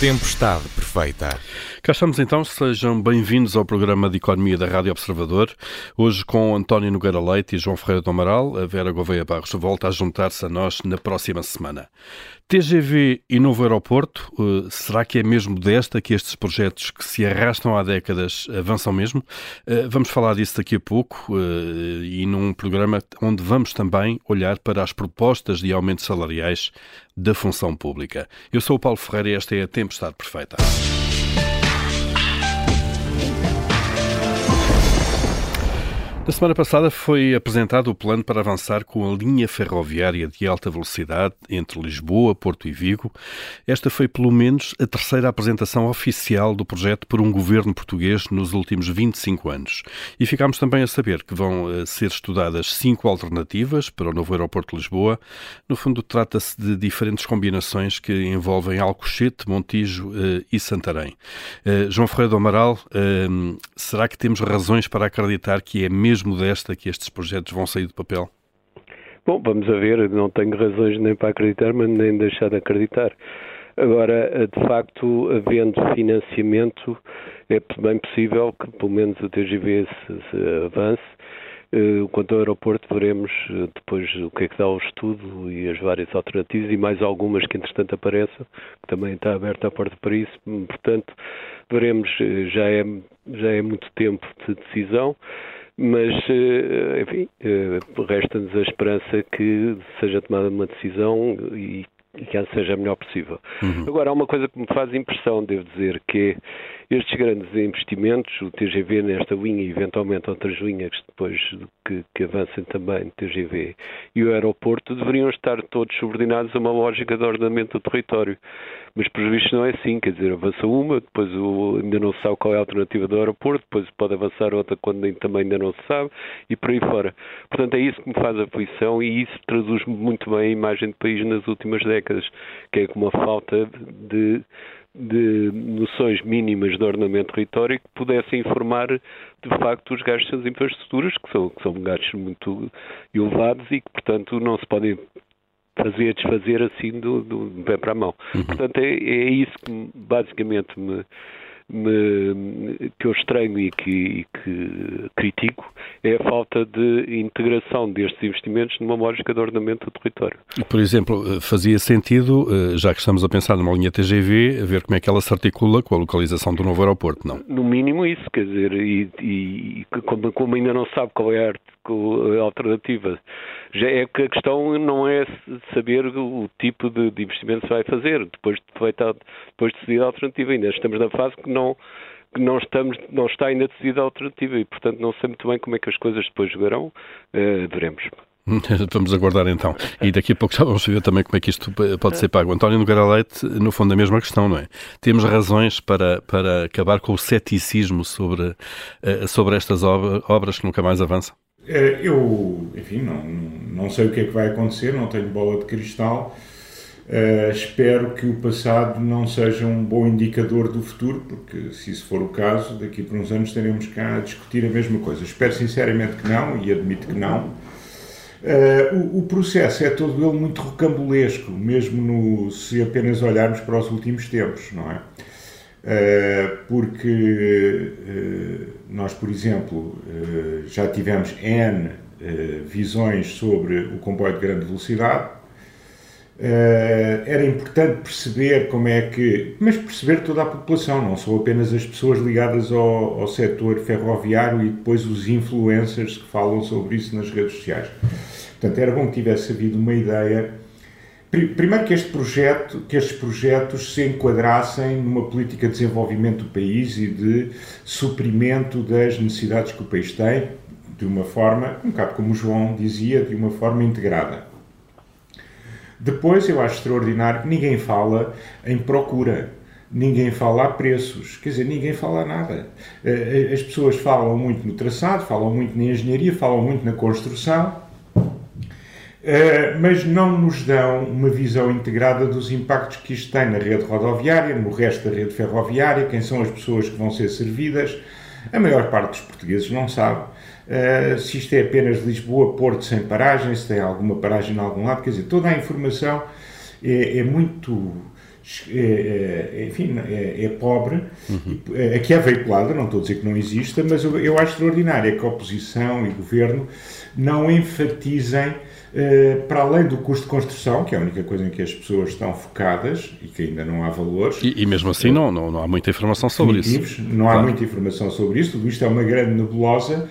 Tempestade perfeita. Cá estamos então, sejam bem-vindos ao programa de Economia da Rádio Observador. Hoje com António Nogueira Leite e João Ferreira do Amaral, a Vera Gouveia Barros volta a juntar-se a nós na próxima semana. TGV e novo aeroporto, uh, será que é mesmo desta que estes projetos que se arrastam há décadas avançam mesmo? Uh, vamos falar disso daqui a pouco uh, e num programa onde vamos também olhar para as propostas de aumentos salariais da função pública. Eu sou o Paulo Ferreira e esta é a Tempestade Perfeita. Na semana passada foi apresentado o plano para avançar com a linha ferroviária de alta velocidade entre Lisboa, Porto e Vigo. Esta foi pelo menos a terceira apresentação oficial do projeto por um governo português nos últimos 25 anos. E ficámos também a saber que vão eh, ser estudadas cinco alternativas para o novo aeroporto de Lisboa. No fundo, trata-se de diferentes combinações que envolvem Alcochete, Montijo eh, e Santarém. Eh, João Ferreira do Amaral, será que temos razões para acreditar que é mesmo mais modesta que estes projetos vão sair do papel? Bom, vamos a ver, não tenho razões nem para acreditar, mas nem deixar de acreditar. Agora, de facto, havendo financiamento, é bem possível que pelo menos o TGV se, se avance. Uh, quanto ao aeroporto, veremos uh, depois o que é que dá o estudo e as várias alternativas e mais algumas que entretanto apareçam, que também está aberta a porta para isso. Portanto, veremos, já é, já é muito tempo de decisão mas, eh, enfim, eh, resta-nos a esperança que seja tomada uma decisão e e que seja a melhor possível. Uhum. Agora, há uma coisa que me faz impressão, devo dizer, que é estes grandes investimentos, o TGV nesta linha e eventualmente outras linhas depois que, que avancem também TGV e o aeroporto, deveriam estar todos subordinados a uma lógica de ordenamento do território. Mas, por visto, não é assim. Quer dizer, avança uma, depois o, ainda não se sabe qual é a alternativa do aeroporto, depois pode avançar outra quando também ainda não se sabe, e por aí fora. Portanto, é isso que me faz aflição e isso traduz muito bem a imagem do país nas últimas décadas, que é com uma falta de de noções mínimas de ordenamento território que pudessem informar de facto os gastos das infraestruturas, que são, que são gastos muito elevados e que, portanto, não se podem fazer desfazer assim do, do pé para a mão. Uhum. Portanto, é, é isso que basicamente me, me, que eu estranho e que, e que, critico é a falta de integração destes investimentos numa lógica de ordenamento do território. Por exemplo, eh, fazia sentido, eh, já que estamos a pensar numa linha TGV, ver como é que ela se articula com a localização do novo aeroporto, não? No mínimo isso, quer dizer, e, e como, como ainda não sabe qual é a alternativa já é que a questão não é saber o tipo de, de investimento que se vai fazer, depois de feita, depois de decidida a alternativa. Ainda estamos na fase que não, que não, estamos, não está ainda decidida a alternativa e, portanto, não sei muito bem como é que as coisas depois jogarão. Uh, veremos. Vamos aguardar então. E daqui a pouco já vamos ver também como é que isto pode ser pago. António Nogueira Leite, no fundo, a mesma questão, não é? Temos razões para, para acabar com o ceticismo sobre, eh, sobre estas obras que nunca mais avançam? Eh, eu, enfim, não, não sei o que é que vai acontecer, não tenho bola de cristal. Uh, espero que o passado não seja um bom indicador do futuro, porque se isso for o caso, daqui por uns anos teremos cá a discutir a mesma coisa. Espero sinceramente que não, e admito que não. Uh, o, o, processo é todo ele muito rocambolesco, mesmo no, se apenas olharmos para os últimos tempos, não é? Eh, porque eh, nós, por exemplo, eh, já tivemos N visões sobre o comboio de grande velocidade. Era importante perceber como é que. Mas perceber toda a população, não são apenas as pessoas ligadas ao, ao setor ferroviário e depois os influencers que falam sobre isso nas redes sociais. Portanto, era bom que tivesse havido uma ideia Primeiro que, este projeto, que estes projetos se enquadrassem numa política de desenvolvimento do país e de suprimento das necessidades que o país tem, de uma forma, um bocado como o João dizia, de uma forma integrada. Depois, eu acho extraordinário que ninguém fala em procura, ninguém fala a preços, quer dizer, ninguém fala nada. Eh, eh, as pessoas falam muito no traçado, falam muito na engenharia, falam muito na construção, mas não nos dão uma visão integrada dos impactos que isto tem na rede rodoviária, no resto da rede ferroviária, quem são as pessoas que vão ser servidas. A maior parte dos portugueses não sabe uh, se isto é apenas Lisboa, Porto sem paragem, se tem alguma paragem em algum lado. Quer dizer, toda a informação é, é muito é, enfim, é, é pobre, uhum. aqui é veiculada, não estou a dizer que não exista, mas eu, eu acho extraordinário que a oposição e o governo não enfatizem Uh, para além do custo de construção, que é a única coisa em que as pessoas estão focadas e que ainda não há valores. E, e mesmo assim não, não, não, há muita informação sobre isso. Não claro. há muita informação sobre isso, tudo isto é uma grande nebulosa,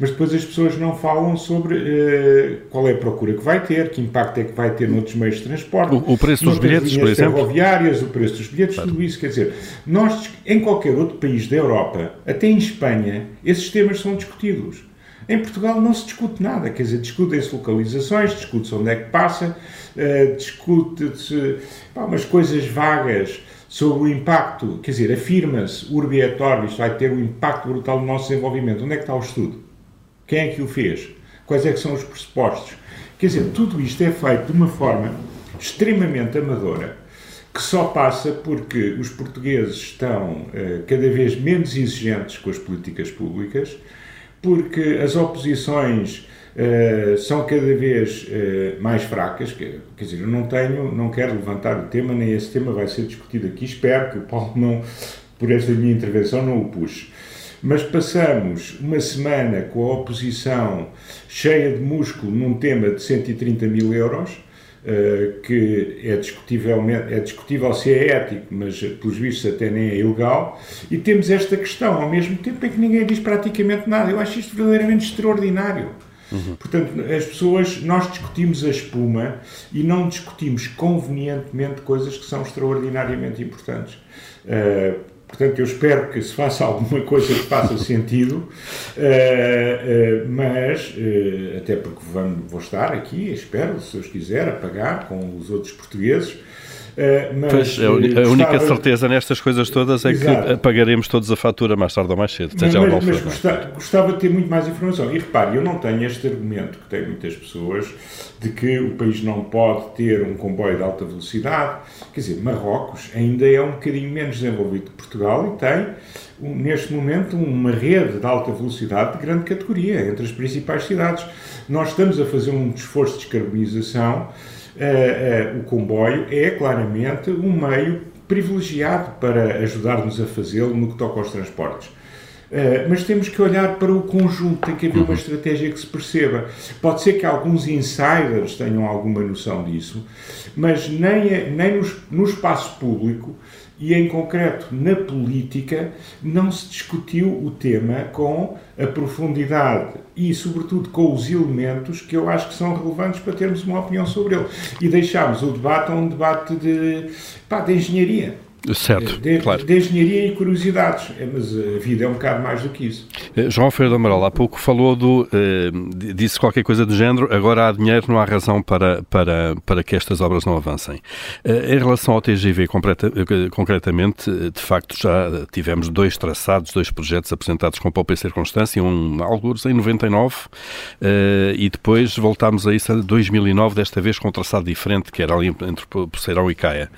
mas depois as pessoas não falam sobre uh, qual é a procura que vai ter, que impacto é que vai ter noutros meios de transporte. O, o preço dos bilhetes, por exemplo. ferroviárias, o preço dos bilhetes, claro. tudo isso. Quer dizer, nós, em qualquer outro país da Europa, até em Espanha, esses temas são discutidos. Em Portugal não se discute nada, quer dizer, discutem-se localizações, discute-se onde é que passa, uh, discute-se umas coisas vagas sobre o impacto, quer dizer, afirma-se, urbi et orbi, isto vai ter um impacto brutal no nosso desenvolvimento. Onde é que está o estudo? Quem é que o fez? Quais é que são os pressupostos? Quer dizer, tudo isto é feito de uma forma extremamente amadora, que só passa porque os portugueses estão uh, cada vez menos exigentes com as políticas públicas, porque as oposições uh, são cada vez uh, mais fracas. Quer, quer dizer, eu não tenho, não quero levantar o tema, nem esse tema vai ser discutido aqui. Espero que o Paulo não, por esta minha intervenção, não o puxe. Mas passamos uma semana com a oposição cheia de músculo num tema de 130 mil euros que é, discutivelmente, é discutível se é ético, mas pelos vistos até nem é ilegal, e temos esta questão ao mesmo tempo em que ninguém diz praticamente nada. Eu acho isto verdadeiramente extraordinário. Uhum. Portanto, as pessoas, nós discutimos a espuma e não discutimos convenientemente coisas que são extraordinariamente importantes. Uh, Portanto, eu espero que se faça alguma coisa que faça sentido, uh, uh, mas, uh, até porque vamos, vou estar aqui, espero, se Deus quiser, a pagar com os outros portugueses, mas, pois, a, a única certeza nestas coisas todas é Exato. que pagaremos todos a fatura mais tarde ou mais cedo. Mas, mas, mas gostava, gostava, de ter muito mais informação. E repare, eu não tenho este argumento que têm muitas pessoas de que o país não pode ter um comboio de alta velocidade. Quer dizer, Marrocos ainda é um bocadinho menos desenvolvido que Portugal e tem, neste momento, uma rede de alta velocidade de grande categoria entre as principais cidades. Nós estamos a fazer um esforço de descarbonização uh, uh, o comboio é claramente um meio privilegiado para ajudar-nos a fazê-lo no que toca aos transportes. Uh, mas temos que olhar para o conjunto, tem que haver uma uhum. estratégia que se perceba. Pode ser que alguns insiders tenham alguma noção disso, mas nem, nem no, no espaço público e, em concreto, na política, não se discutiu o tema com a profundidade e, sobretudo, com os elementos que eu acho que são relevantes para termos uma opinião sobre ele. E deixámos o debate a um debate de, pá, de engenharia. Certo, de, claro. De engenharia e curiosidades, é, mas a vida é um bocado mais do que isso. Eh, João Ferreira Amaral, há pouco falou do, eh, disse qualquer coisa do género, agora há dinheiro, não há razão para, para, para que estas obras não avancem. Eh, em relação ao TGV, concretamente, de facto já tivemos dois traçados, dois projetos apresentados com pouca circunstância, um alguns em 99 eh, e depois voltámos a isso em 2009, desta vez com um traçado diferente, que era ali entre Poceirão e Caia.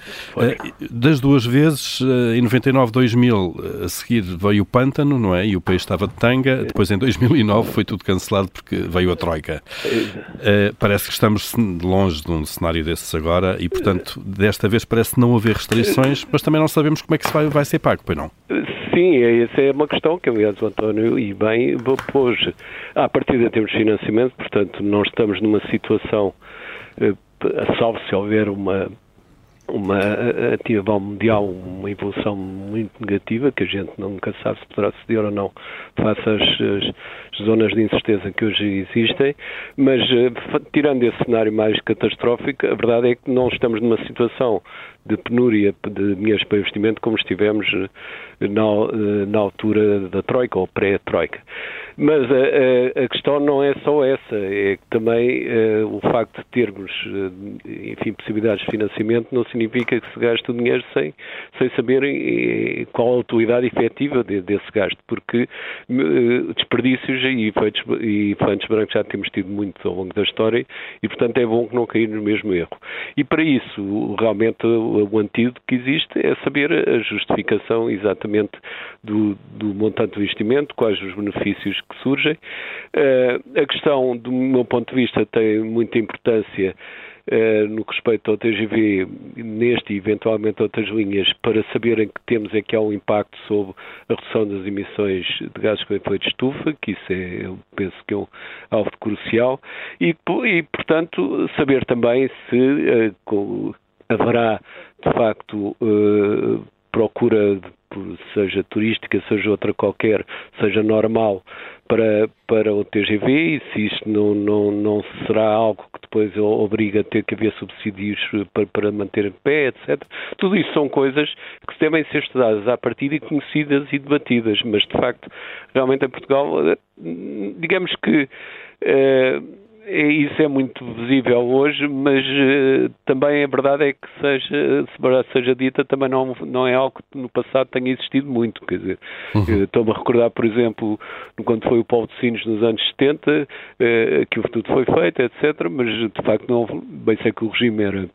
das duas vezes, em 99, 2000, eh, a seguir veio o Pântano, não é? E o país estava de tanga. Depois, em 2009, foi tudo cancelado porque veio a Troika. Uh, parece que estamos longe de um cenário desses agora e, portanto, desta vez parece não haver restrições, mas também não sabemos como é que se vai, vai ser pago, pois não? Sim, essa é uma questão que, aliás, o António e bem pôs. À partida temos financiamento, portanto, não estamos numa situação, salvo-se houver uma uma atividade mundial, uma evolução muito negativa, que a gente nunca sabe se poderá suceder ou não, face às, às zonas de incerteza que hoje existem, mas eh, tirando esse cenário mais catastrófico, a verdade é que não estamos numa situação de penúria de dinheiros para investimento como estivemos eh, na, eh, na altura da Troika ou pré-Troika. Mas a, a, a, questão não é só essa, é que também uh, o facto de termos, enfim, possibilidades de financiamento não significa que se gaste o dinheiro sem, sem saber qual a utilidade efetiva de, desse gasto, porque desperdícios e efeitos, e efeitos brancos já temos tido muito ao longo da história e, portanto, é bom que não cair no mesmo erro. E para isso, realmente, o, antídoto que existe é saber a justificação exatamente do, do montante de investimento, quais os benefícios que surgem. Uh, a questão, do meu ponto de vista, tem muita importância uh, no que respeita ao TGV, neste e eventualmente outras linhas, para saberem que temos é que há um impacto sobre a redução das emissões de gases com efeito de estufa, que isso é, eu penso que é um alvo crucial, e, e portanto, saber também se com, haverá, de facto, uh, procura seja turística, seja outra qualquer, seja normal para, para o TGV e se isto não, não, não será algo que depois obriga a ter que haver subsídios para, para manter em pé, etc. Tudo isso são coisas que devem ser estudadas à partida e conhecidas e debatidas, mas de facto, realmente em Portugal, eh, digamos que. Eh, isso é muito visível hoje, mas uh, também a verdade é que seja, se seja dita, também não, não é algo que no passado tenha existido muito. Quer dizer, uhum. estou-me a recordar, por exemplo, quando foi o Paulo de Sinos nos anos 70, uh, eh, que tudo foi feito, etc., mas de facto não, bem sei que o regime era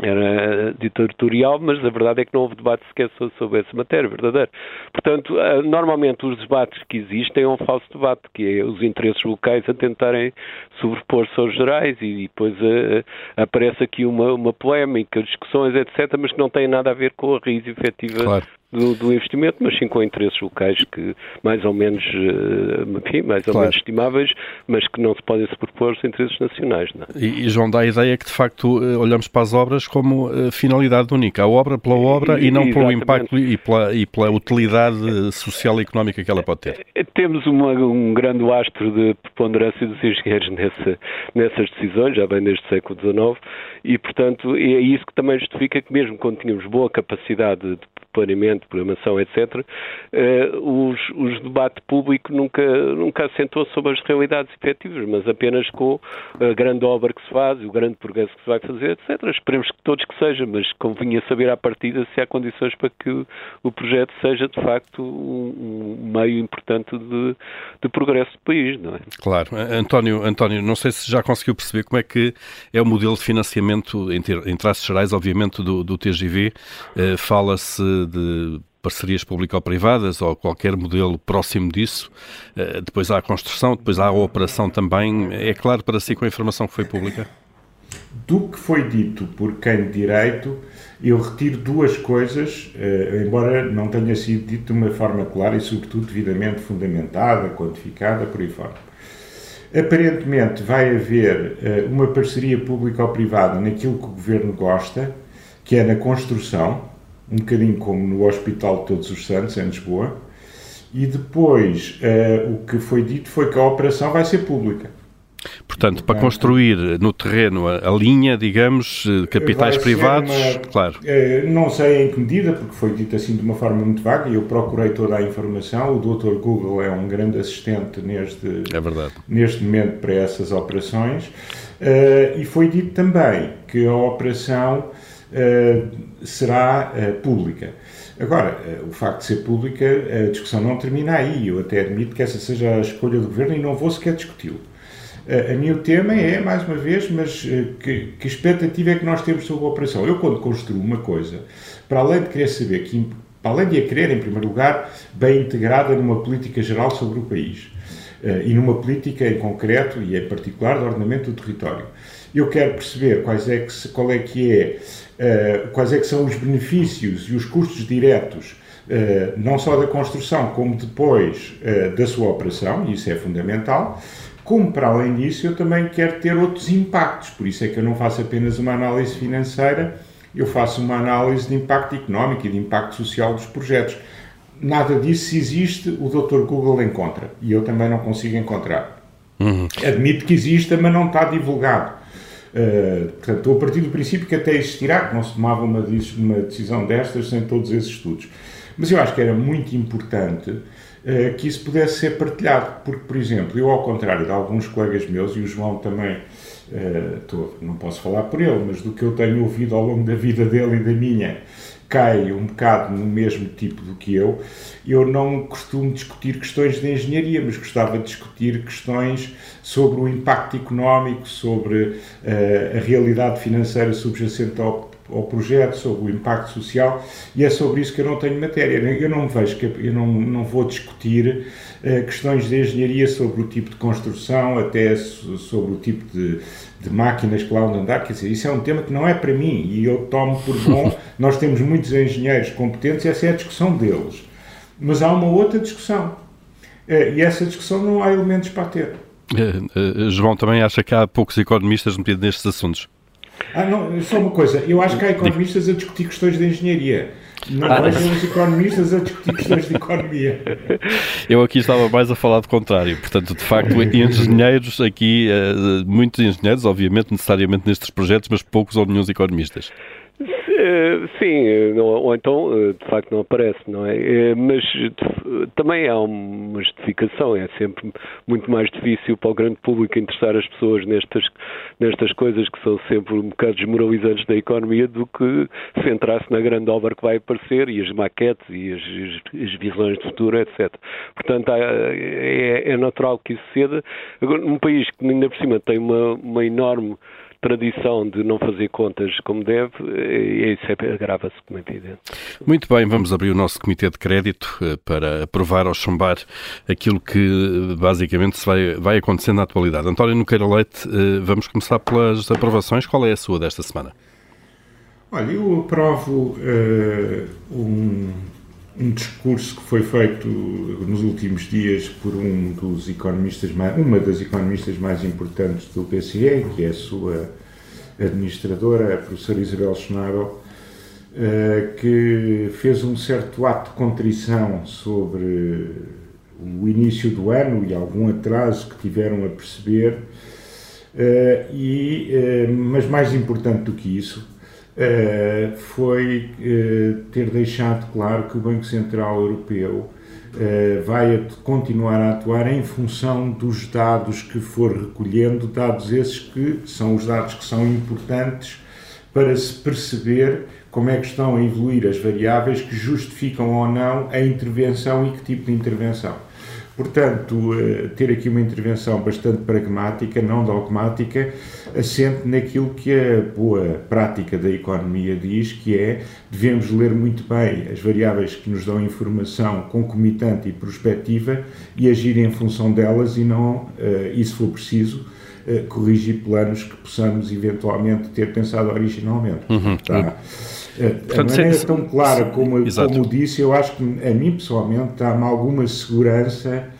era ditatorial, mas a verdade é que não houve debate sequer sobre essa matéria verdadeira. Portanto, eh, normalmente os debates que existem é um falso debate, que é os interesses locais a tentarem sobrepor-se aos gerais e depois uh, aparece aqui uma, uma polémica, discussões, etc., mas que não tem nada a ver com a raiz efetiva claro do, do, investimento, mas sim com interesses locais que mais ou menos, eh, enfim, mais ou claro. menos estimáveis, mas que não se podem propor aos interesses nacionais. É? E, e, João, dá a ideia que de facto eh, olhamos para as obras como uh, finalidade única, a obra pela obra e, e não exatamente. pelo impacto e pela, e pela utilidade social e económica que ela pode ter. Temos uma, um grande astro de preponderância dos engenheiros nessa, nessas decisões, já bem desde o século XIX, e portanto é isso que também justifica que mesmo quando tínhamos boa capacidade de planeamento, programação, etc., eh, os, os debate público nunca, nunca assentou sobre as realidades efetivas, mas apenas com a grande obra que se faz, o grande progresso que se vai fazer, etc. Esperemos que todos que seja, mas convinha saber à partida se há condições para que o, o projeto seja, de facto, um, um meio importante de, de, progresso do país, não é? Claro. António, António, não sei se já conseguiu perceber como é que é o modelo de financiamento, em, ter, em traços gerais, obviamente, do, do TGV. Uh, Fala-se de parcerias público-privadas ou qualquer modelo próximo disso. Eh, depois há a construção, depois há a operação também. É claro para si com a informação que foi pública? Do que foi dito por quem de direito, eu retiro duas coisas, eh, embora não tenha sido dito de uma forma clara e, sobretudo, devidamente fundamentada, quantificada, por aí fora. Aparentemente vai haver eh, uma parceria público-privada naquilo que o governo gosta, que é na construção, um bocadinho como no Hospital de Todos os Santos, em Lisboa, e depois uh, o que foi dito foi que a operação vai ser pública. Portanto, para construir no terreno a, a linha, digamos, eh, capitais privados, uma, claro. Uh, não sei em que medida, porque foi dito assim de uma forma muito vaga, e eu procurei toda a informação. O Dr. Google é um grande assistente neste, é neste momento para essas operações. Uh, e foi dito também que a operação eh, será uh, pública. Agora, uh, o facto de ser pública, a discussão não termina aí. Eu até admito que essa seja a escolha do governo e não vou sequer discuti-lo. a o tema é, mais uma vez, mas que, que expectativa é que nós temos sobre a operação? Eu, quando construo uma coisa, para além de querer saber que para além de a querer, em primeiro lugar, bem integrada numa política geral sobre o país e numa política em concreto e em particular de ordenamento do território. Eu quero perceber quais é que, qual é que é quais é que são os benefícios e os custos diretos, uh, não só da construção, como depois uh, da sua operação, e isso é fundamental, como para além disso eu também quero ter outros impactos, por isso é que eu não faço apenas uma análise financeira, eu faço uma análise de impacto económico e de impacto social dos projetos. Nada disso, se existe, o Dr. Google encontra, e eu também não consigo encontrar. Uhum. Admito que exista, mas não está divulgado. Portanto, estou a partir do princípio que até existirá, que não se tomava uma, uma decisão destas sem todos esses estudos. Mas eu acho que era muito importante uh, que isso pudesse ser partilhado, porque, por exemplo, eu, ao contrário de alguns colegas meus, e o João também, uh, não posso falar por ele, mas do que eu tenho ouvido ao longo da vida dele e da minha, cai um bocado no mesmo tipo do que eu. Eu não costumo discutir questões de engenharia, mas gostava de discutir questões sobre o impacto económico, sobre uh, a realidade financeira subjacente ao ao projeto, sobre o impacto social, e é sobre isso que eu não tenho matéria. Eu não vejo que eu não, não vou discutir uh, questões de engenharia sobre o tipo de construção, até sobre o tipo de, de máquinas que lá vão andar, quer dizer, isso é um tema que não é para mim e eu tomo por bom. Nós temos muitos engenheiros competentes, essa é a discussão deles. Mas há uma outra discussão. Uh, e essa discussão não há elementos para ter. Uh, João também acha que há poucos economistas metidos nestes assuntos. Ah, não, só uma coisa. Eu acho que há economistas a discutir questões de engenharia. Não ah, vejo os economistas a discutir questões de economia. Eu aqui estava mais a falar do contrário. Portanto, de facto, engenheiros aqui, eh, muitos engenheiros, obviamente, necessariamente nestes projetos, mas poucos ou nenhum economistas. Eh, sim, não, ou então eh, de facto não aparece, não é? Eh, mas também há uma justificação, é sempre muito mais difícil para o grande público interessar as pessoas nestas, nestas coisas que são sempre um bocado desmoralizantes da economia do que centrar-se na grande obra que vai aparecer e as maquetes e as, as, as visões de futuro, etc. Portanto, há, é, é natural que isso ceda. Agora, num país que ainda por cima tem uma, uma enorme tradição de não fazer contas como deve, e isso é, agrava-se, como é evidente. Muito bem, vamos abrir o nosso Comitê de Crédito eh, para aprovar ou chumbar aquilo que eh, basicamente vai, vai acontecendo na atualidade. António Noqueira Leite, eh, vamos começar pelas aprovações. Qual é a sua desta semana? Olha, eu aprovo uh, um, um discurso que foi feito nos últimos dias por um dos economistas mais, uma das economistas mais importantes do PCE, que é a sua administradora, a professora Isabel Schnabel, eh, que fez um certo ato de contrição sobre o início do ano e algum atraso que tiveram a perceber, eh, e, eh, mas mais importante do que isso, uh, foi uh, ter deixado claro que o Banco Central Europeu uh, vai continuar a atuar em função dos dados que for recolhendo, dados esses que são os dados que são importantes para se perceber como é que estão a evoluir as variáveis que justificam ou não a intervenção e que tipo de intervenção. Portanto, ter aqui uma intervenção bastante pragmática, não dogmática, assente naquilo que a boa prática da economia diz, que é devemos ler muito bem as variáveis que nos dão informação concomitante e prospectiva e agir em função delas e não, eh, e se for preciso, eh, corrigir planos que possamos eventualmente ter pensado originalmente. Uhum. Tá? Portanto, a maneira se, tão clara como, como disse, eu acho que a mim pessoalmente dá-me alguma segurança eh,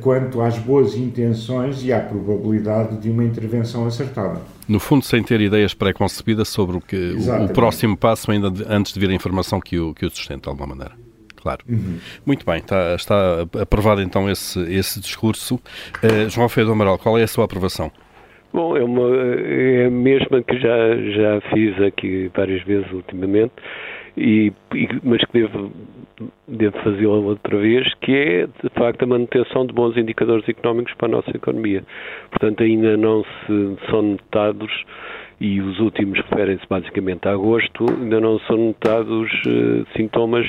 quanto às boas intenções e à probabilidade de uma intervenção acertada. No fundo, sem ter ideias pré-concebidas sobre o, que, o, o, próximo passo, ainda de, antes de vir a informação que o, que o sustenta, de alguma maneira. Claro. Uhum. Muito bem, está, está aprovado então esse, esse discurso. Uh, João Feio do Amaral, qual é a sua aprovação? Bom, é, uma, é a mesma que já, já fiz aqui várias vezes ultimamente, e, e mas que devo, devo fazê-la outra vez, que é, de facto, a manutenção de bons indicadores económicos para a nossa economia. Portanto, ainda não se são notados e os últimos referem-se basicamente a agosto, ainda não são notados uh, sintomas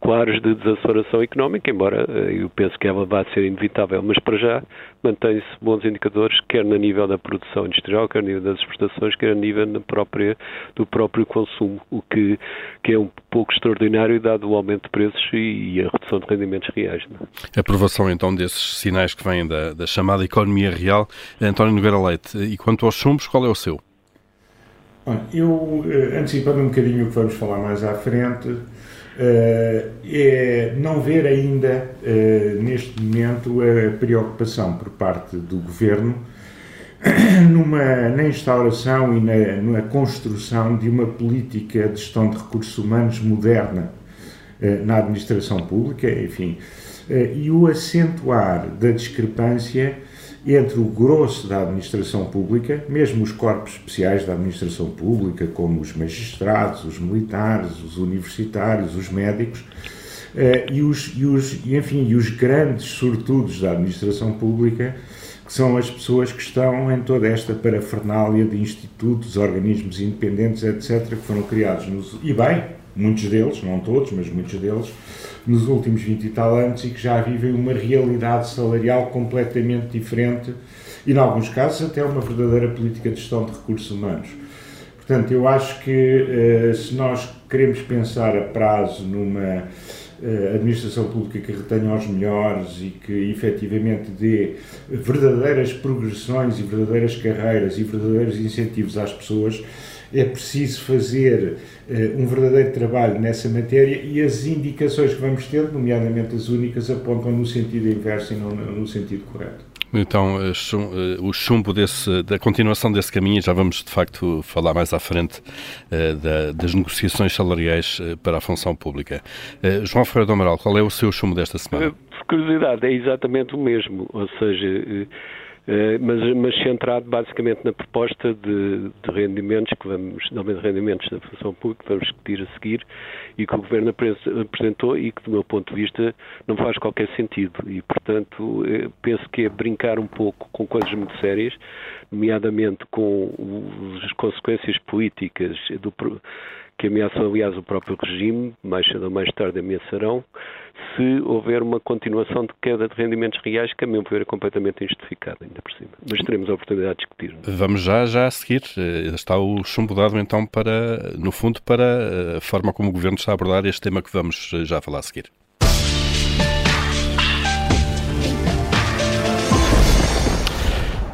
claros de desaceleração económica, embora eh, eu penso que ela vai ser inevitável, mas para já mantém-se bons indicadores, quer no nível da produção industrial, quer no nível das exportações, quer no nível da própria, do próprio consumo, o que, que é um pouco extraordinário dado o aumento de preços e, e a redução de rendimentos reais. Não? É? A aprovação então desses sinais que vêm da, da chamada economia real. António Nogueira Leite, e quanto aos chumbos, qual é o seu? Eu, eh, antecipando um bocadinho o que vamos falar mais à frente, é não ver ainda, uh, neste momento, a preocupação por parte do governo numa, na instauração e na, na, construção de uma política de gestão de recursos humanos moderna na administração pública, enfim, e o acentuar da discrepância entre o grosso da administração pública, mesmo os corpos especiais da administração pública, como os magistrados, os militares, os universitários, os médicos, eh, e, os, e, os, e, enfim, e os grandes sortudos da administração pública, que são as pessoas que estão em toda esta parafernália de institutos, organismos independentes, etc., que foram criados nos. E bem, muitos deles, não todos, mas muitos deles, nos últimos 20 e tal anos e que já vivem uma realidade salarial completamente diferente e, em alguns casos, até uma verdadeira política de gestão de recursos humanos. Portanto, eu acho que se nós queremos pensar a prazo numa administração pública que retenha os melhores e que efetivamente dê verdadeiras progressões e verdadeiras carreiras e verdadeiros incentivos às pessoas, é preciso fazer uh, um verdadeiro trabalho nessa matéria e as indicações que vamos ter, nomeadamente as únicas, apontam no sentido inverso e não no sentido correto. Então, eh, eh, o chumbo desse, da continuação desse caminho, já vamos de facto falar mais à frente uh, da, das negociações salariais uh, para a função pública. Uh, João Ferreira do Amaral, qual é o seu chumbo desta semana? Por curiosidade, é exatamente o mesmo, ou seja mas, mas, centrado basicamente na proposta de, de, rendimentos que vamos, de rendimentos da função pública que vamos discutir a seguir e que o Governo apresentou e que, do meu ponto de vista, não faz qualquer sentido. E, portanto, eh, penso que é brincar um pouco com coisas muito sérias, nomeadamente com as consequências políticas do, que ameaçam, aliás, o próprio regime, mais cedo ou mais tarde ameaçarão, se houver uma continuação de queda de rendimentos reais, que a meu ver é completamente injustificada, ainda por cima. Mas teremos a oportunidade de discutir. Vamos já, já a seguir. Eh, está o chumbo dado, então, para, no fundo, para eh, a forma como o Governo está a abordar este tema que vamos eh, já falar a seguir.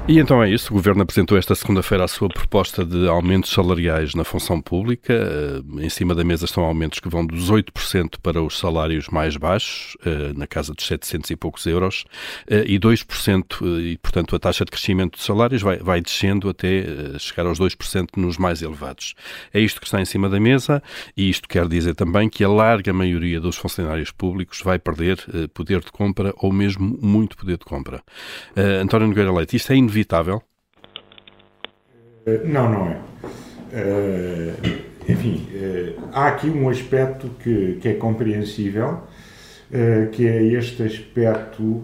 E então é isso. O Governo apresentou esta segunda-feira a sua proposta de aumentos salariais na função pública. Eh, em cima da mesa estão aumentos que vão dos 8% para os salários mais baixos, eh, na casa dos 700 e poucos euros, eh, e 2%, e portanto a taxa de crescimento de salários vai, vai descendo até chegar aos 2% nos mais elevados. É isto que está em cima da mesa e isto quer dizer também que a larga maioria dos funcionários públicos vai perder poder de compra ou mesmo muito poder de compra. António Nogueira Leite, isto é inevitável inevitável? Eh, não, não é. Uh, enfim, uh, há aqui um aspecto que, que é compreensível, que é este aspecto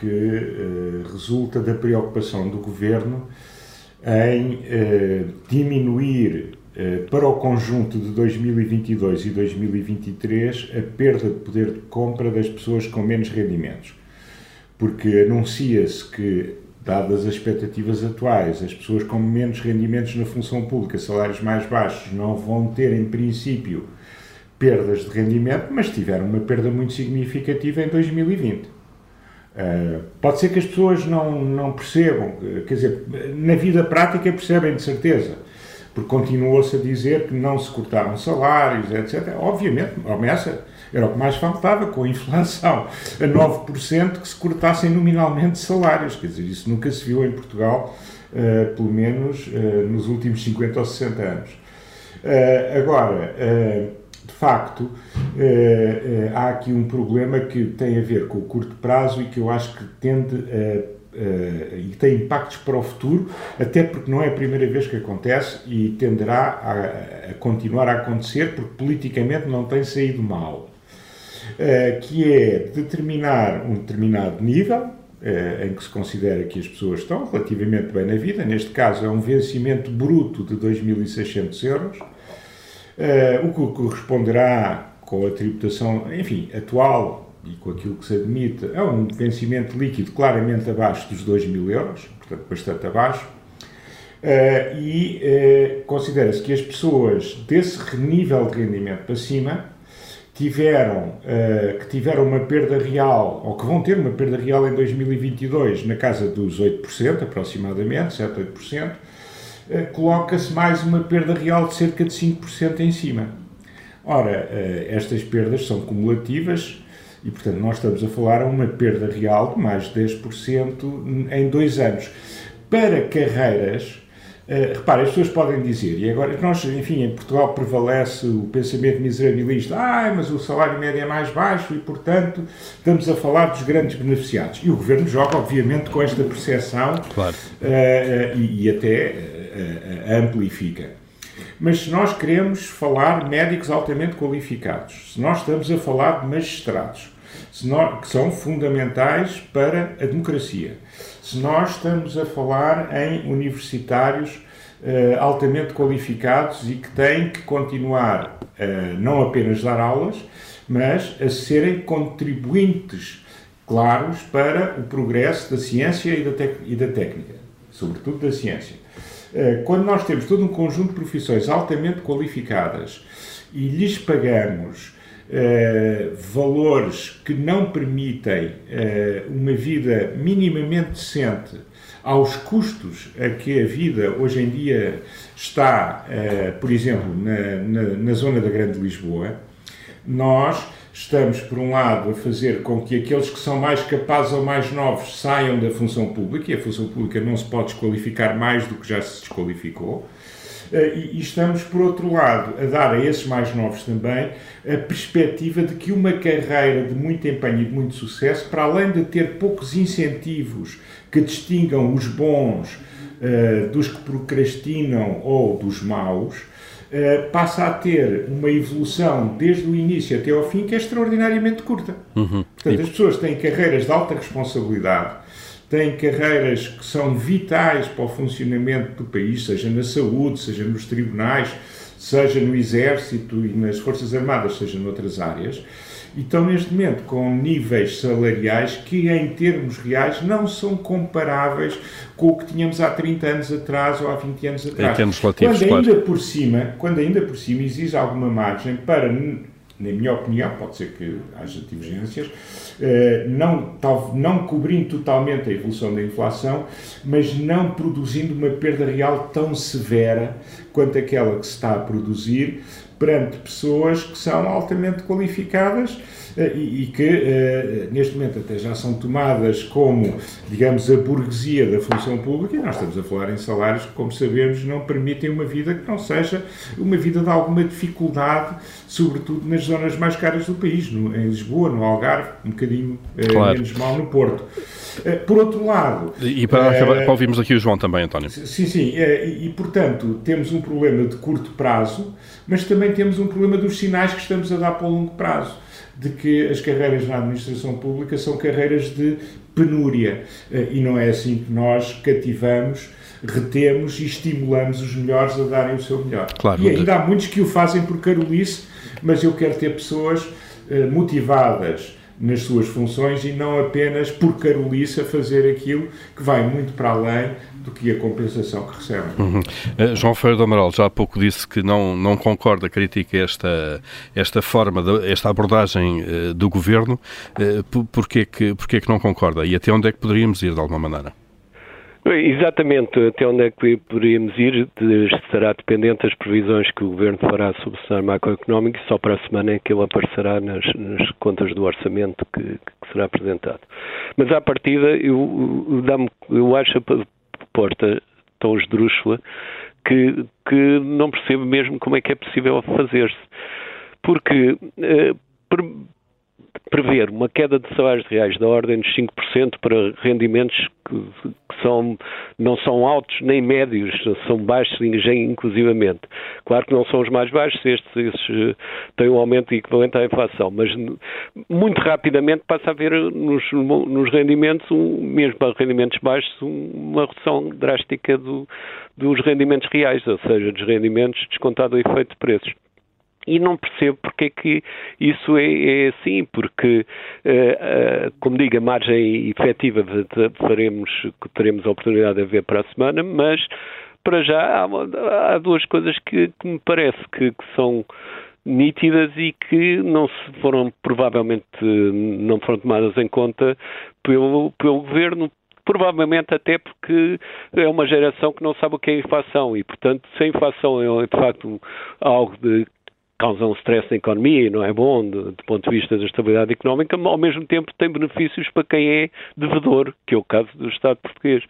que resulta da preocupação do governo em diminuir para o conjunto de 2022 e 2023 a perda de poder de compra das pessoas com menos rendimentos. Porque anuncia-se que dadas as expectativas atuais, as pessoas com menos rendimentos na função pública, salários mais baixos, não vão ter, em princípio, perdas de rendimento, mas tiveram uma perda muito significativa em 2020. Uh, ah, pode ser que as pessoas não, não percebam, quer dizer, na vida prática percebem de certeza, porque continuou-se a dizer que não se cortaram salários, etc. Obviamente, ameaça era o que mais faltava com a inflação a 9% que se cortassem nominalmente salários. Quer dizer, isso nunca se viu em Portugal, uh, pelo menos uh, nos últimos 50 ou 60 anos. Uh, agora, de facto, há aqui um problema que tem a ver com o curto prazo e que eu acho que tende a Uh, e tem impactos para o futuro, até porque não é a primeira vez que acontece e tenderá a, a, continuar a acontecer, porque politicamente não tem saído mal. Eh, que é determinar um determinado nível, eh, em que se considera que as pessoas estão relativamente bem na vida, neste caso é um vencimento bruto de 2.600 euros, eh, o que corresponderá com a tributação, enfim, atual e com aquilo que se admite, é um vencimento líquido claramente abaixo dos 2.000 euros, portanto bastante abaixo, e considera-se que as pessoas desse nível de rendimento para cima tiveram, uh, que tiveram uma perda real, ou que vão ter uma perda real em 2022 na casa dos 8%, aproximadamente, 7, 8%, uh, coloca-se mais uma perda real de cerca de 5% em cima. Ora, uh, estas perdas são cumulativas e, portanto, nós estamos a falar a uma perda real de mais de 10% em dois anos. Para carreiras Uh, repare, as pessoas podem dizer, e agora nós, enfim, em Portugal prevalece o pensamento miserabilista, ah, mas o salário médio é mais baixo e, portanto, estamos a falar dos grandes beneficiados. E o governo joga, obviamente, com esta percepção claro. uh, e, e, até uh, amplifica. Mas se nós queremos falar de médicos altamente qualificados, se nós estamos a falar de magistrados, nós, que são fundamentais para a democracia, se nós estamos a falar em universitários uh, altamente qualificados e que têm que continuar a não apenas dar aulas, mas a serem contribuintes claros para o progresso da ciência e da, e da técnica, sobretudo da ciência. Uh, quando nós temos todo um conjunto de profissões altamente qualificadas e lhes pagamos uh, valores que não permitem uh, uma vida minimamente decente aos custos a que a vida hoje em dia está, por exemplo, na, na, na zona da Grande Lisboa, nós estamos, por um lado, a fazer com que aqueles que são mais capazes ou mais novos saiam da função pública, e a função pública não se pode desqualificar mais do que já se desqualificou. Eh, e estamos, por outro lado, a dar a esses mais novos também a perspectiva de que uma carreira de muito empenho e de muito sucesso, para além de ter poucos incentivos que distingam os bons uh, dos que procrastinam ou dos maus, uh, passa a ter uma evolução desde o início até ao fim que é extraordinariamente curta. Uhum. Portanto, as pessoas têm carreiras de alta responsabilidade têm carreiras que são vitais para o funcionamento do país, seja na saúde, seja nos tribunais, seja no Exército e nas Forças Armadas, seja noutras áreas, e estão neste momento com níveis salariais que, em termos reais, não são comparáveis com o que tínhamos há 30 anos atrás ou há 20 anos atrás. Em termos relativos, quando ainda claro. por cima, quando ainda por cima exige alguma margem para na minha opinião, pode ser que haja divergências, eh, não, não cobrindo totalmente a evolução da inflação, mas não produzindo uma perda real tão severa quanto aquela que se está a produzir perante pessoas que são altamente qualificadas e, e que eh, neste momento até já são tomadas como, digamos, a burguesia da função pública e nós estamos a falar em salários que, como sabemos, não permitem uma vida que não seja uma vida de alguma dificuldade, sobretudo nas zonas mais caras do país, no, em Lisboa, no Algarve, um bocadinho eh, claro. menos mal no Porto. Por outro lado... E para, acabar, para ouvirmos aqui o João também, António. Sim, sim, e, e portanto temos um problema de curto prazo, mas também temos um problema dos sinais que estamos a dar para o longo prazo de que as carreiras na administração pública são carreiras de penúria eh, e não é assim que nós cativamos, retemos e estimulamos os melhores a darem o seu melhor. Claro, e ainda há muitos que o fazem por carolice, mas eu quero ter pessoas eh, motivadas nas suas funções e não apenas por carolice a fazer aquilo que vai muito para além do que a compensação que recebem. Uhum. Uh, João Ferreira do Amaral já há pouco disse que não, não concorda, critica esta, esta forma, de, esta abordagem uh, do Governo. Uh, porquê, que, porquê que não concorda? E até onde é que poderíamos ir, de alguma maneira? Exatamente, até onde é que poderíamos ir será dependente das previsões que o Governo fará sobre o cenário macroeconómico e só para a semana é que ele aparecerá nas, nas contas do orçamento que, que, será apresentado. Mas à partida, eu, eu, eu acho a porta tão esdrúxula que, que não percebo mesmo como é que é possível fazer-se. Porque eh, prever uma queda de salários reais da ordem de 5% para rendimentos que, que, são, não são altos nem médios, são baixos inclusivamente. Claro que não são os mais baixos, estes, estes eh, têm um aumento equivalente à inflação, mas muito rapidamente passa a haver nos, nos rendimentos, um, mesmo para rendimentos baixos, uma redução drástica do, dos rendimentos reais, ou seja, dos rendimentos descontado o efeito de preços e não percebo porque é que isso é, é assim, porque, uh, uh, como digo, a margem efetiva faremos, teremos a oportunidade de ver para a semana, mas para já há, há duas coisas que, que me parece que, que, são nítidas e que não se foram, provavelmente, não foram tomadas em conta pelo, pelo Governo, provavelmente até porque é uma geração que não sabe o que é inflação e, portanto, se a inflação é de facto algo de causa um stress na economia e não é bom do, do, ponto de vista da estabilidade económica, mas ao mesmo tempo tem benefícios para quem é devedor, que é o caso do Estado português.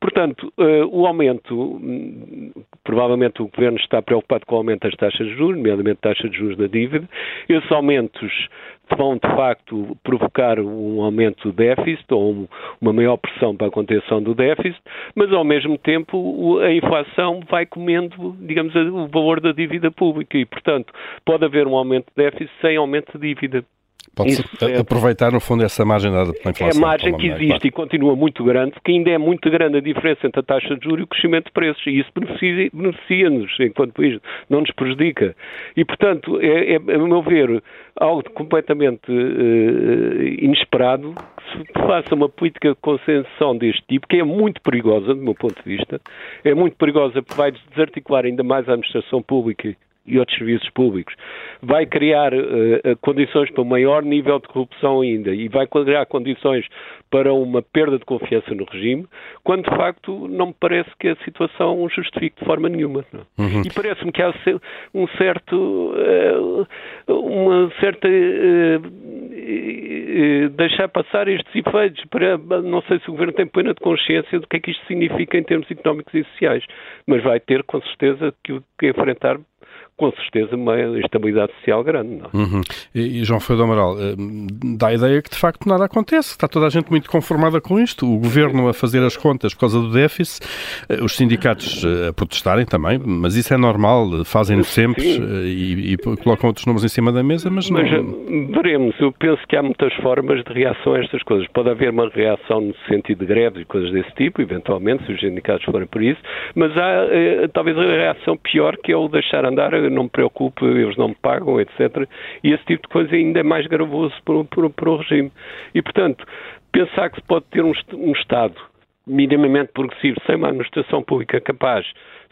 Portanto, uh, o aumento, hum, provavelmente o Governo está preocupado com o aumento das taxas de juros, nomeadamente taxas de juros da dívida. Esses aumentos vão, de facto, provocar um aumento do déficit ou um, uma maior pressão para a contenção do déficit, mas, ao mesmo tempo, a inflação vai comendo, digamos, o valor da dívida pública e, portanto, pode haver um aumento de déficit sem aumento de dívida. Pode-se aproveitar, no fundo, essa margem dada pela inflação. É a margem que existe claro. e continua muito grande, porque ainda é muito grande a diferença entre a taxa de juros e o crescimento de preços. E isso beneficia-nos, enquanto país, não nos prejudica. E, portanto, é, é a meu ver, algo completamente uh, inesperado que se faça uma política de concessão deste tipo, que é muito perigosa, do meu ponto de vista. É muito perigosa porque vai desarticular ainda mais a administração pública e outros serviços públicos. Vai criar uh, condições para um maior nível de corrupção ainda e vai criar condições para uma perda de confiança no regime, quando de facto não me parece que a situação justifique de forma nenhuma. Uhum. E parece-me que há um certo, uh, uma certa uh, deixar passar estes efeitos para não sei se o governo tem plena de consciência do que é que isto significa em termos económicos e sociais, mas vai ter com certeza que, que enfrentar com certeza uma instabilidade social grande. Não? É? Uhum. E, e, João Ferreira do Amaral, eh, dá a ideia que de facto nada acontece, está toda a gente muito conformada com isto, o governo a fazer as contas por causa do déficit, eh, os sindicatos eh, a protestarem também, mas isso é normal, fazem-no sempre e, e, colocam outros números em cima da mesa, mas não... Mas veremos, eu penso que há muitas formas de reação a estas coisas. Pode haver uma reação no sentido de greves e coisas desse tipo, eventualmente, se os sindicatos forem por isso, mas há talvez a reação pior que é o deixar andar não me preocupe, eles não me pagam, etc. E esse tipo de coisa ainda é mais gravoso para o regime. E, portanto, pensar que se pode ter um, um Estado minimamente progressivo, sem uma administração pública capaz,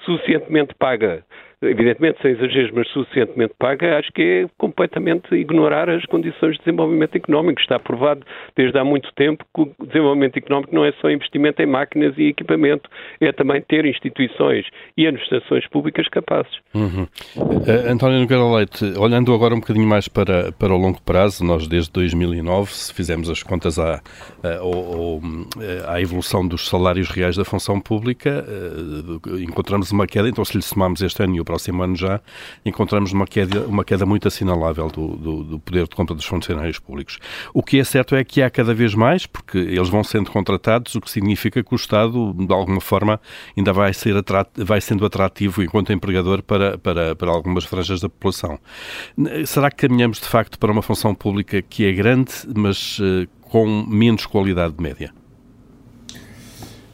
suficientemente paga evidentemente sem exageros, mas suficientemente paga, acho que é completamente ignorar as condições de desenvolvimento económico. Está provado desde há muito tempo que o desenvolvimento económico não é só investimento em máquinas e equipamento, é também ter instituições e administrações públicas capazes. Uhum. Uh, António Nogueira Leite, olhando agora um bocadinho mais para, para o longo prazo, nós desde 2009, se fizermos as contas à, à, à evolução dos salários reais da função pública, uh, encontramos uma queda, então se lhe somarmos este ano próximo ano já, encontramos uma queda, uma queda muito assinalável do, do, do, poder de compra dos funcionários públicos. O que é certo é que há cada vez mais, porque eles vão sendo contratados, o que significa que o Estado, de alguma forma, ainda vai, ser atrat, vai sendo atrativo enquanto empregador para, para, para algumas franjas da população. Será que caminhamos, de facto, para uma função pública que é grande, mas uh, com menos qualidade média?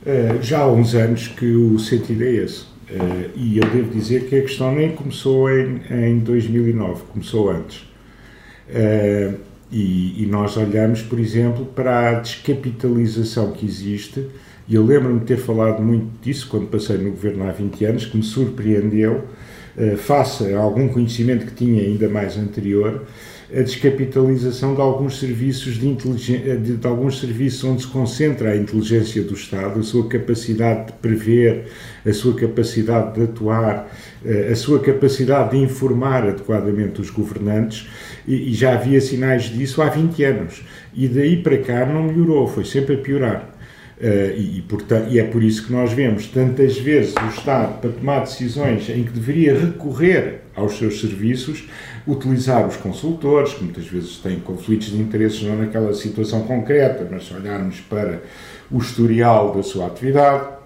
Uh, já há uns anos que o sentido é esse. Uh, e eu devo dizer que a questão nem começou em, em 2009, começou antes. Uh, e, e, nós olhamos, por exemplo, para a descapitalização que existe, e eu lembro-me de ter falado muito disso quando passei no governo há 20 anos, que me surpreendeu, uh, face a algum conhecimento que tinha ainda mais anterior, a descapitalização de alguns serviços de, inteligência, de, de, alguns serviços onde se concentra a inteligência do Estado, a sua capacidade de prever, a sua capacidade de atuar, eh, a sua capacidade de informar adequadamente os governantes, e, e já havia sinais disso há 20 anos. E daí para cá não melhorou, foi sempre a piorar. Uh, e, e, portanto, e é por isso que nós vemos tantas vezes o Estado, para tomar decisões em que deveria recorrer aos seus serviços, utilizar os consultores, que muitas vezes têm conflitos de interesses não naquela situação concreta, mas se olharmos para o historial da sua atividade,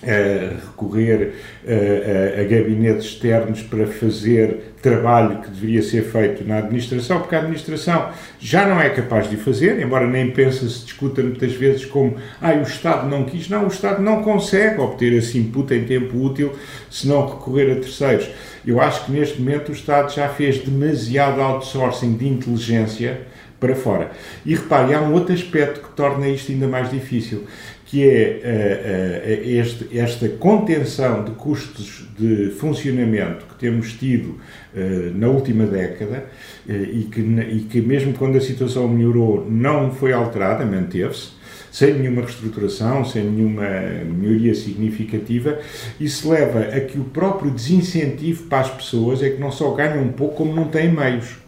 recorrer a, a, a, gabinetes externos para fazer trabalho que deveria ser feito na administração, porque a administração já não é capaz de fazer, embora nem pensa, se discuta muitas vezes como ah, o Estado não quis. Não, o Estado não consegue obter esse input em tempo útil se não recorrer a terceiros. Eu acho que neste momento o Estado já fez demasiado outsourcing de inteligência para fora. E repare, há um outro aspecto que torna isto ainda mais difícil, que é uh, uh, este, esta contenção de custos de funcionamento que temos tido uh, na última década e que, e, que, mesmo quando a situação melhorou, não foi alterada, manteve-se, sem nenhuma reestruturação, sem nenhuma melhoria significativa, isso leva a que o próprio desincentivo para as pessoas é que não só ganham um pouco, como não têm meios.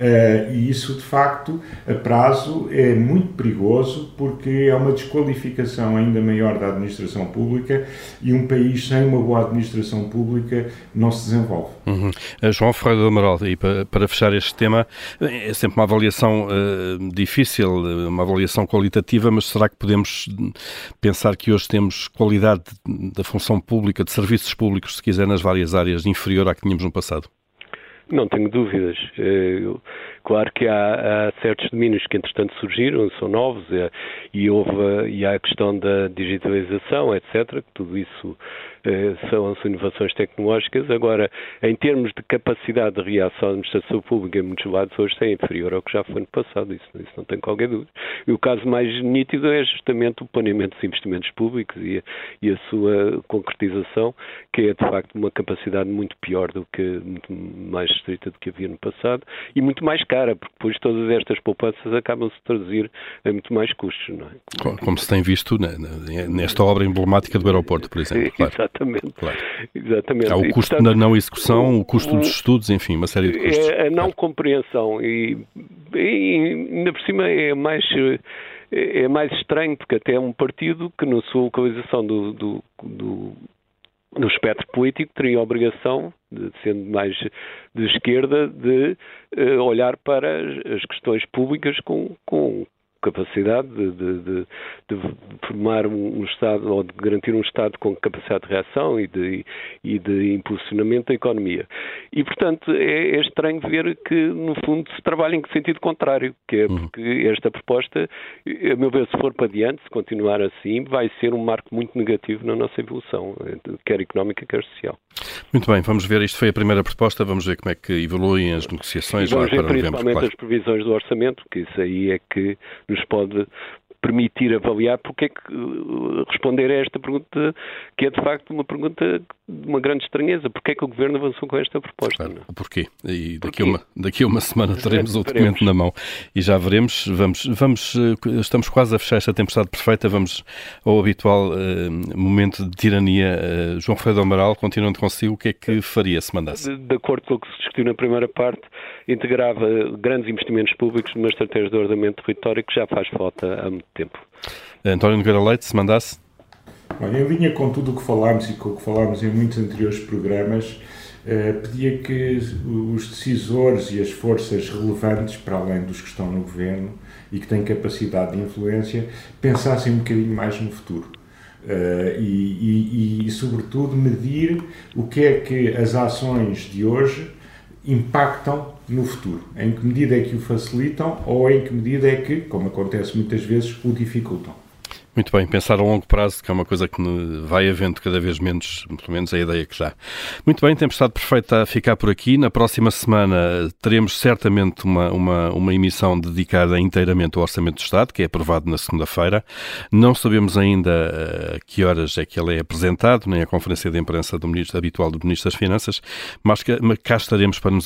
Uh, e isso, de facto, a prazo é muito perigoso porque é uma desqualificação ainda maior da administração pública e um país sem uma boa administração pública não se desenvolve. Uhum. Uh, João Ferreira do Amaral, e para, para, fechar este tema, é sempre uma avaliação uh, difícil, uma avaliação qualitativa, mas será que podemos pensar que hoje temos qualidade da função pública, de serviços públicos, se quiser, nas várias áreas, inferior à que tínhamos no passado? Não tenho dúvidas. Eh, eu Claro que há, há certos domínios que, entretanto, surgiram, são novos, e, e houve e há a questão da digitalização, etc., que tudo isso eh, são as inovações tecnológicas. Agora, em termos de capacidade de reação da administração pública em muitos lados, hoje é inferior ao que já foi no passado, isso, isso não tem qualquer dúvida. E o caso mais nítido é justamente o planeamento dos investimentos públicos e a, e a sua concretização, que é de facto uma capacidade muito pior do que, muito mais estrita do que havia no passado e muito mais cara, porque depois todas estas poupanças acabam-se traduzir em muito mais custos, não é? Como, como se tem visto nesta obra emblemática do aeroporto, por exemplo. Claro. Exatamente. Claro. Exatamente. Há o custo portanto, da não execução, o, o custo dos estudos, enfim, uma série de custos. É a não compreensão e, e ainda por cima é mais é mais estranho porque até é um partido que na sua localização do, do, do no espectro político teria a obrigação, de, sendo mais de esquerda, de uh, olhar para as, questões públicas com, com, capacidade de, de, de, formar um Estado ou de garantir um Estado com capacidade de reação e de, e de impulsionamento da economia. E, portanto, é, é, estranho ver que, no fundo, se trabalha em sentido contrário, que é uhum. porque esta proposta, a meu ver, se for para diante, se continuar assim, vai ser um marco muito negativo na nossa evolução, quer económica, quer social. Muito bem, vamos ver, isto foi a primeira proposta, vamos ver como é que evoluem as negociações vamos lá ver para novembro. Principalmente claro. as previsões do orçamento, que isso aí é que nos pode permitir avaliar porque é que eh, responder a esta pergunta, que é de facto uma pergunta de uma grande estranheza. Porque é que o Governo avançou com esta proposta? Claro, porquê? E daqui, porquê? Uma, daqui a uma semana teremos o documento na mão e já veremos. Vamos, vamos, eh, estamos quase a fechar esta tempestade perfeita. Vamos ao habitual uh, momento de tirania. Uh, João Freire Amaral, continuando consigo, o que é que faria se mandasse? De, de acordo com o que se discutiu na primeira parte, integrava grandes investimentos públicos numa estratégia de ordenamento território que já faz falta há muito tempo. António Nogueira Leite, se mandasse? Olha, em linha com tudo o que falámos e com o que falámos em muitos anteriores programas, eh, pedia que os decisores e as forças relevantes, para além dos que estão no governo e que têm capacidade de influência, pensassem um bocadinho mais no futuro. Uh, e, e, e, sobretudo, medir o que é que as ações de hoje impactam no futuro. Em que medida é que o facilitam ou em que medida é que, como acontece muitas vezes, o dificultam. Muito bem, pensar a longo prazo, que é uma coisa que vai havendo cada vez menos, pelo menos a ideia que já. Muito bem, tempestade perfeita a ficar por aqui. Na próxima semana teremos certamente uma, uma, uma emissão dedicada inteiramente ao Orçamento do Estado, que é aprovado na segunda-feira. Não sabemos ainda a eh, que horas é que ele é apresentado, nem a conferência de imprensa do ministro, habitual do Ministro das Finanças, mas cá estaremos para nos,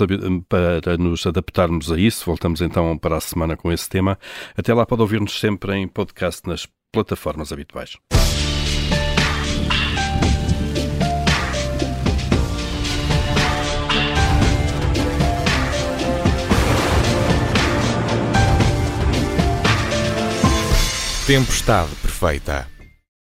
para nos adaptarmos a isso. Voltamos então para a semana com esse tema. Até lá pode ouvir-nos sempre em podcast nas plataformas habituais. Tempestade perfeita.